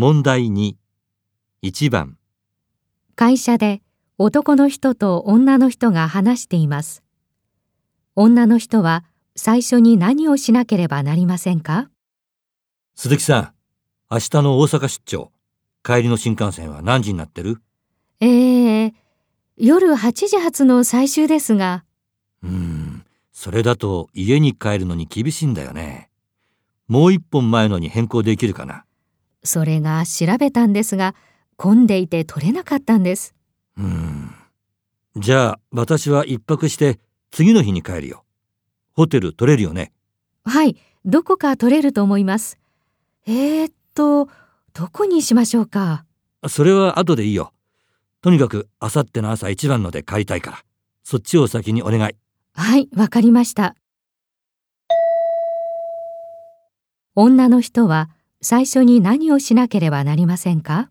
問題2。1番。会社で男の人と女の人が話しています。女の人は最初に何をしなければなりませんか？鈴木さん、明日の大阪出張。帰りの新幹線は何時になってる？ええ夜8時発の最終ですが、うーん、それだと家に帰るのに厳しいんだよね。もう一本前のに変更できるかな？それが調べたんですが、混んでいて取れなかったんです。うーん。じゃあ、私は一泊して次の日に帰るよ。ホテル取れるよね？はい、どこか取れると思います。えー、っと、どこにしましょうか？それは後でいいよ。とにかく、あさっての朝一番ので帰りたいから。そっちを先にお願い。はい、わかりました。女の人は最初に何をしなければなりませんか？